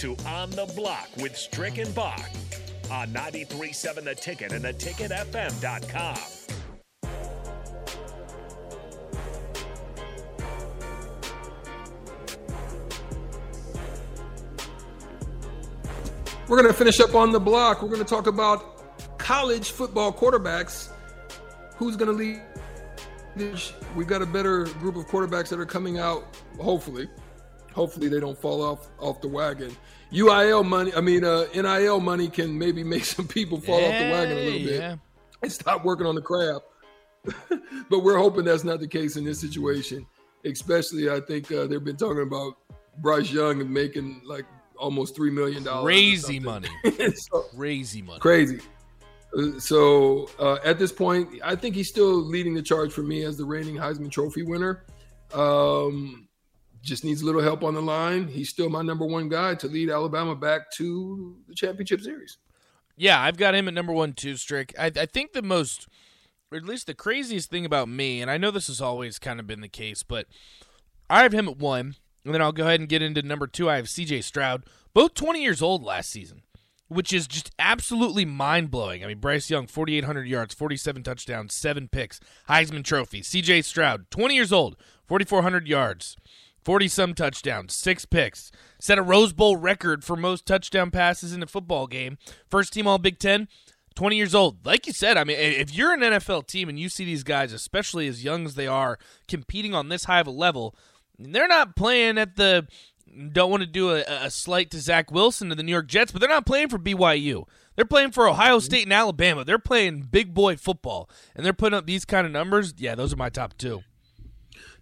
to On the Block with Strick and Bach on 93.7 The Ticket and theticketfm.com. We're going to finish up on the block. We're going to talk about college football quarterbacks. Who's going to lead? We've got a better group of quarterbacks that are coming out, hopefully. Hopefully they don't fall off off the wagon. UIL money, I mean, uh, NIL money can maybe make some people fall off the wagon a little bit yeah. and stop working on the craft. but we're hoping that's not the case in this situation. Especially, I think uh, they've been talking about Bryce Young and making like almost three million dollars. Crazy money. so, Crazy money. crazy. Uh, So uh, at this point, I think he's still leading the charge for me as the reigning Heisman Trophy winner. Um, just needs a little help on the line. He's still my number one guy to lead Alabama back to the championship series. Yeah, I've got him at number one too, Strick. I, I think the most, or at least the craziest thing about me, and I know this has always kind of been the case, but I have him at one, and then I'll go ahead and get into number two. I have C.J. Stroud, both 20 years old last season, which is just absolutely mind blowing. I mean, Bryce Young, 4,800 yards, 47 touchdowns, seven picks, Heisman Trophy. C.J. Stroud, 20 years old, 4,400 yards. 40 some touchdowns, six picks. Set a Rose Bowl record for most touchdown passes in a football game. First team All Big Ten, 20 years old. Like you said, I mean, if you're an NFL team and you see these guys, especially as young as they are, competing on this high of a level, they're not playing at the. Don't want to do a, a slight to Zach Wilson to the New York Jets, but they're not playing for BYU. They're playing for Ohio mm-hmm. State and Alabama. They're playing big boy football, and they're putting up these kind of numbers. Yeah, those are my top two.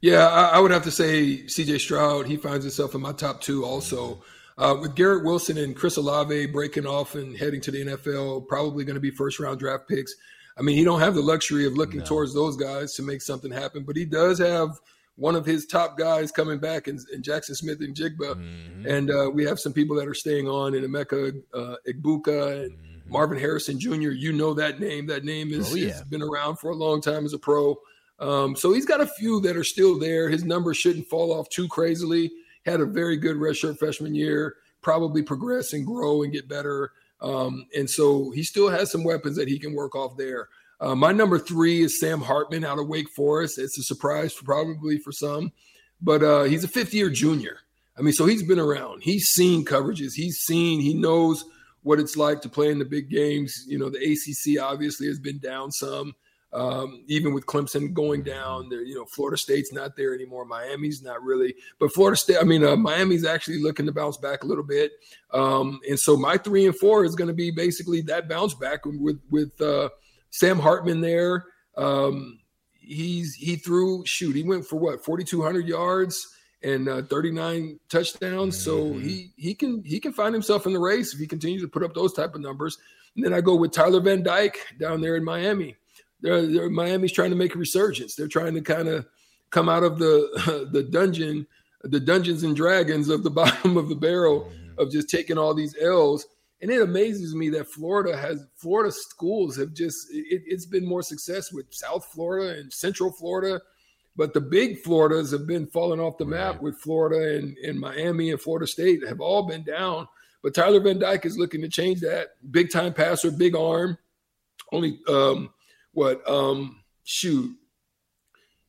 Yeah, I, I would have to say C.J. Stroud. He finds himself in my top two also. Uh, with Garrett Wilson and Chris Olave breaking off and heading to the NFL, probably going to be first round draft picks. I mean, he don't have the luxury of looking No. towards those guys to make something happen, but he does have one of his top guys coming back in, in Jaxon Smith-Njigba. Mhm. And uh, we have some people that are staying on in Emeka uh, Egbuka and Marvin Harrison Jr. You know that name. That name is, Oh, yeah. has been around for a long time as a pro. Um, so he's got a few that are still there. His numbers shouldn't fall off too crazily. Had a very good redshirt freshman year. Probably progress and grow and get better. Um, and so he still has some weapons that he can work off there. Uh, my number three is Sam Hartman out of Wake Forest. It's a surprise, for, probably for some, but uh, he's a fifth year junior. I mean, so he's been around. He's seen coverages. He's seen. He knows what it's like to play in the big games. You know, the ACC obviously has been down some. Um, even with Clemson going down, there, you know, Florida State's not there anymore. Miami's not really, but Florida State. I mean, uh, Miami's actually looking to bounce back a little bit. Um, and so my three and four is going to be basically that bounce back with with uh, Sam Hartman there. Um, he's he threw shoot. He went for what forty two hundred yards and uh, 39 touchdowns. So Mhm. he he can he can find himself in the race if he continues to put up those type of numbers. And then I go with Tyler Van Dyke down there in Miami. They're, they're, Miami's trying to make a resurgence. They're trying to kind of come out of the the dungeon, the dungeons and dragons of the bottom of the barrel of just taking all these L's. And it amazes me that Florida has Florida schools have just it, it's been more success with South Florida and Central Florida, but the big Floridas have been falling off the map Right. with Florida and, and Miami and Florida State have all been down. But Tyler Van Dyke is looking to change that. Big time passer, big arm. Only um what um shoot.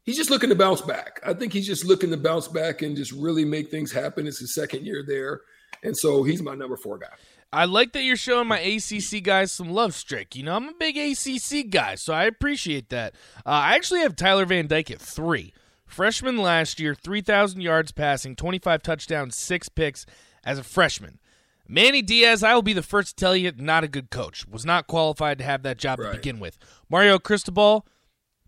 He's just looking to bounce back. I think he's just looking to bounce back and just really make things happen. It's his second year there. And so he's my number four guy. I like that you're showing my ACC guys some love, Strick. You know, I'm a big ACC guy, so I appreciate that. Uh, I actually have Tyler Van Dyke at three. Freshman last year, 3,000 yards passing, 25 touchdowns, six picks as a freshman. Manny Diaz, I will be the first to tell you, not a good coach. Was not qualified to have that job to begin with. Mario Cristobal,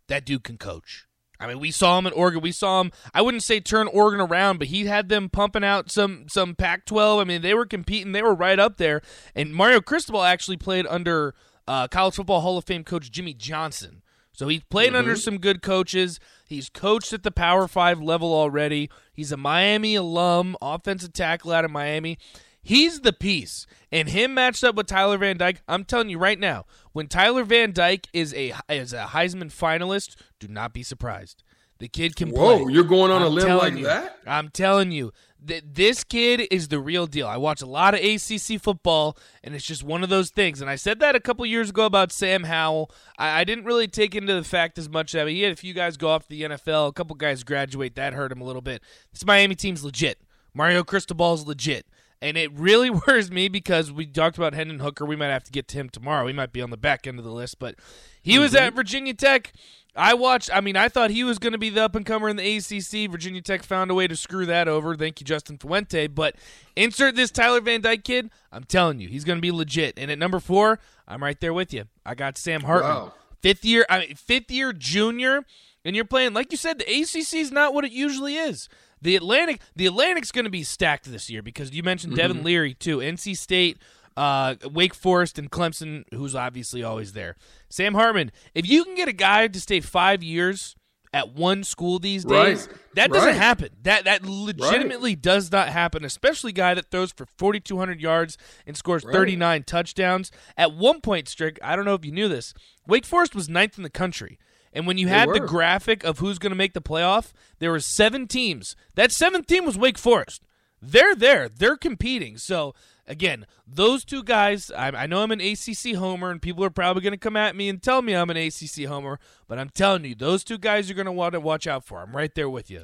that dude can coach. I mean, we saw him at Oregon. We saw him. I wouldn't say turn Oregon around, but he had them pumping out some some Pac-12. I mean, they were competing. They were right up there. And Mario Cristobal actually played under uh, College Football Hall of Fame coach Jimmy Johnson. So he's played under some good coaches. He's coached at the Power Five level already. He's a Miami alum, offensive tackle out of Miami. He's the piece, and him matched up with Tyler Van Dyke. I'm telling you right now, when Tyler Van Dyke is a is a Heisman finalist, do not be surprised. The kid can Whoa, play. Whoa, you're going on a I'm limb like you, that? I'm telling you, th- this kid is the real deal. I watch a lot of ACC football, and it's just one of those things. And I said that a couple years ago about Sam Howell. I, I didn't really take into the fact as much. I mean, he had a few guys go off to the NFL, a couple guys graduate. That hurt him a little bit. This Miami team's legit. Mario Cristobal's legit. And it really worries me because we talked about Hendon Hooker. We might have to get to him tomorrow. He might be on the back end of the list, but he mm-hmm. was at Virginia Tech. I watched. I mean, I thought he was going to be the up and comer in the ACC. Virginia Tech found a way to screw that over. Thank you, Justin Fuente. But insert this Tyler Van Dyke kid. I'm telling you, he's going to be legit. And at number four, I'm right there with you. I got Sam Hartman, wow. fifth year, I mean, fifth year junior, and you're playing like you said. The ACC is not what it usually is. The Atlantic, the Atlantic's going to be stacked this year because you mentioned mm-hmm. Devin Leary too. NC State uh, Wake Forest and Clemson, who's obviously always there. Sam Hartman, if you can get a guy to stay five years at one school these days, right. that doesn't right. happen. That that legitimately right. does not happen, especially guy that throws for 4,200 yards and scores 39 touchdowns. At one point, Strick, I don't know if you knew this, Wake Forest was ninth in the country. And when you they had were. the graphic of who's going to make the playoff, there were seven teams. That seventh team was Wake Forest. They're there. They're competing. So again, those two guys, I, I, know I'm an ACC homer, and people are probably going to come at me and tell me I'm an ACC homer, but I'm telling you, those two guys you're going to want to watch out for. I'm right there with you.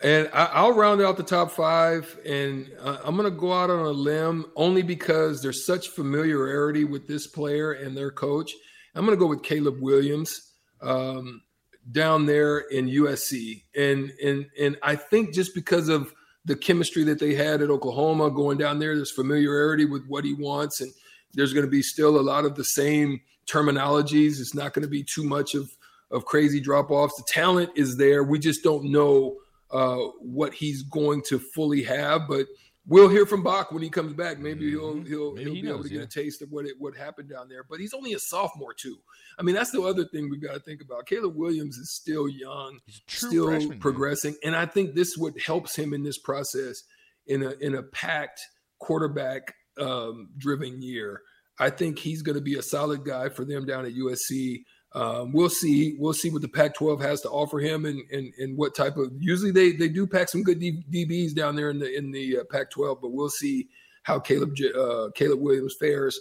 And I, will round out the top five, and uh, I'm going to go out on a limb only because there's such familiarity with this player and their coach. I'm going to go with Caleb Williams um, down there in USC, and and and I think just because of the chemistry that they had at Oklahoma going down there. There's familiarity with what he wants, and there's going to be still a lot of the same terminologies. It's not going to be too much of of crazy drop offs. The talent is there. We just don't know uh, what he's going to fully have, but we'll hear from Bach when he comes back. Maybe he'll mm-hmm. he'll Maybe he'll he be knows, able to get a taste of what it what happened down there. But he's only a sophomore too. I mean, that's the other thing we've got to think about. Caleb Williams is still young, still freshman, progressing, man. and I think this what helps him in this process in a in a packed quarterback um, driven year. I think he's going to be a solid guy for them down at USC. Um, we'll see. We'll see what the Pac-12 has to offer him, and and, and what type of. Usually, they they do pack some good DBs down there in the in the uh, Pac-12, but we'll see how Caleb uh, Caleb Williams fares.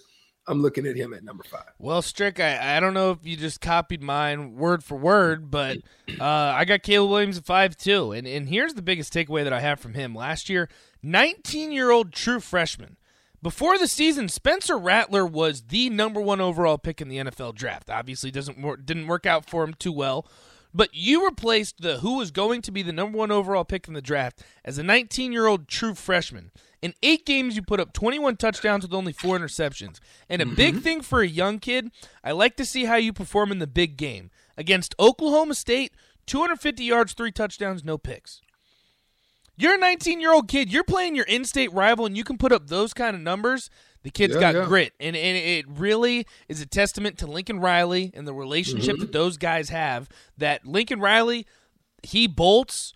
I'm looking at him at number five. Well, Strick, I, I don't know if you just copied mine word for word, but uh, I got Caleb Williams at five too. And and here's the biggest takeaway that I have from him last year: 19 year old true freshman before the season, Spencer Rattler was the number one overall pick in the NFL draft. Obviously, doesn't work, didn't work out for him too well. But you replaced the who was going to be the number one overall pick in the draft as a 19 year old true freshman. In eight games, you put up 21 touchdowns with only four interceptions. And a mm-hmm. big thing for a young kid, I like to see how you perform in the big game. Against Oklahoma State, 250 yards, three touchdowns, no picks. You're a 19 year old kid. You're playing your in state rival, and you can put up those kind of numbers. The kid's yeah, got yeah. grit, and, and it really is a testament to Lincoln Riley and the relationship mm-hmm. that those guys have. That Lincoln Riley, he bolts.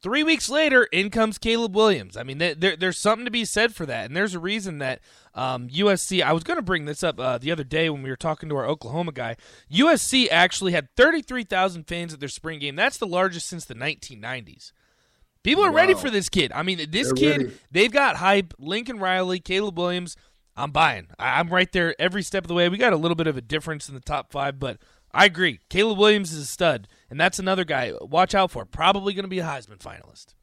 Three weeks later, in comes Caleb Williams. I mean, there, there's something to be said for that, and there's a reason that um, USC. I was going to bring this up uh, the other day when we were talking to our Oklahoma guy. USC actually had 33,000 fans at their spring game. That's the largest since the 1990s. People are wow. ready for this kid. I mean, this They're kid, ready. they've got hype. Lincoln Riley, Caleb Williams. I'm buying. I'm right there every step of the way. We got a little bit of a difference in the top five, but I agree. Caleb Williams is a stud, and that's another guy. Watch out for. Probably going to be a Heisman finalist.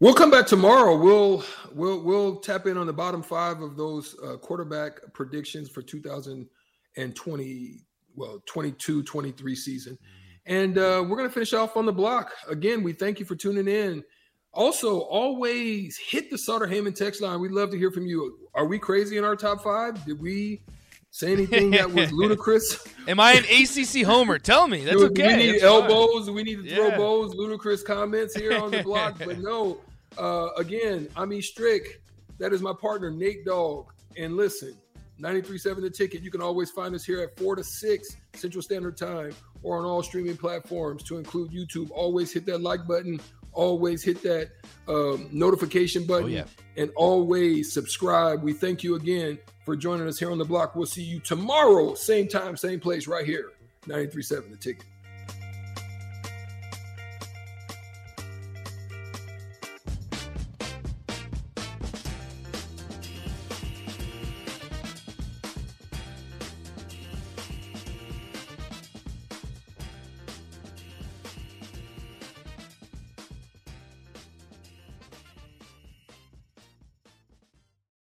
We'll come back tomorrow. We'll we'll we'll tap in on the bottom five of those uh, quarterback predictions for 2020, well, 22, 23 season. Mm-hmm. And uh, we're going to finish off on the block. Again, we thank you for tuning in. Also, always hit the Sutter Heyman text line. We'd love to hear from you. Are we crazy in our top five? Did we say anything that was ludicrous? Am I an ACC homer? Tell me. That's okay. We need elbows. Fine. We need to throw yeah. bows, ludicrous comments here on the block. but no, uh, again, I'm E Strick. That is my partner, Nate Dogg. And listen, 93.7 The Ticket. You can always find us here at 4 to 6 Central Standard Time or on all streaming platforms to include YouTube. Always hit that like button. Always hit that um, notification oh, button. Oh, yeah. And always subscribe. We thank you again for joining us here on the block. We'll see you tomorrow, same time, same place, right here, 93.7 The Ticket.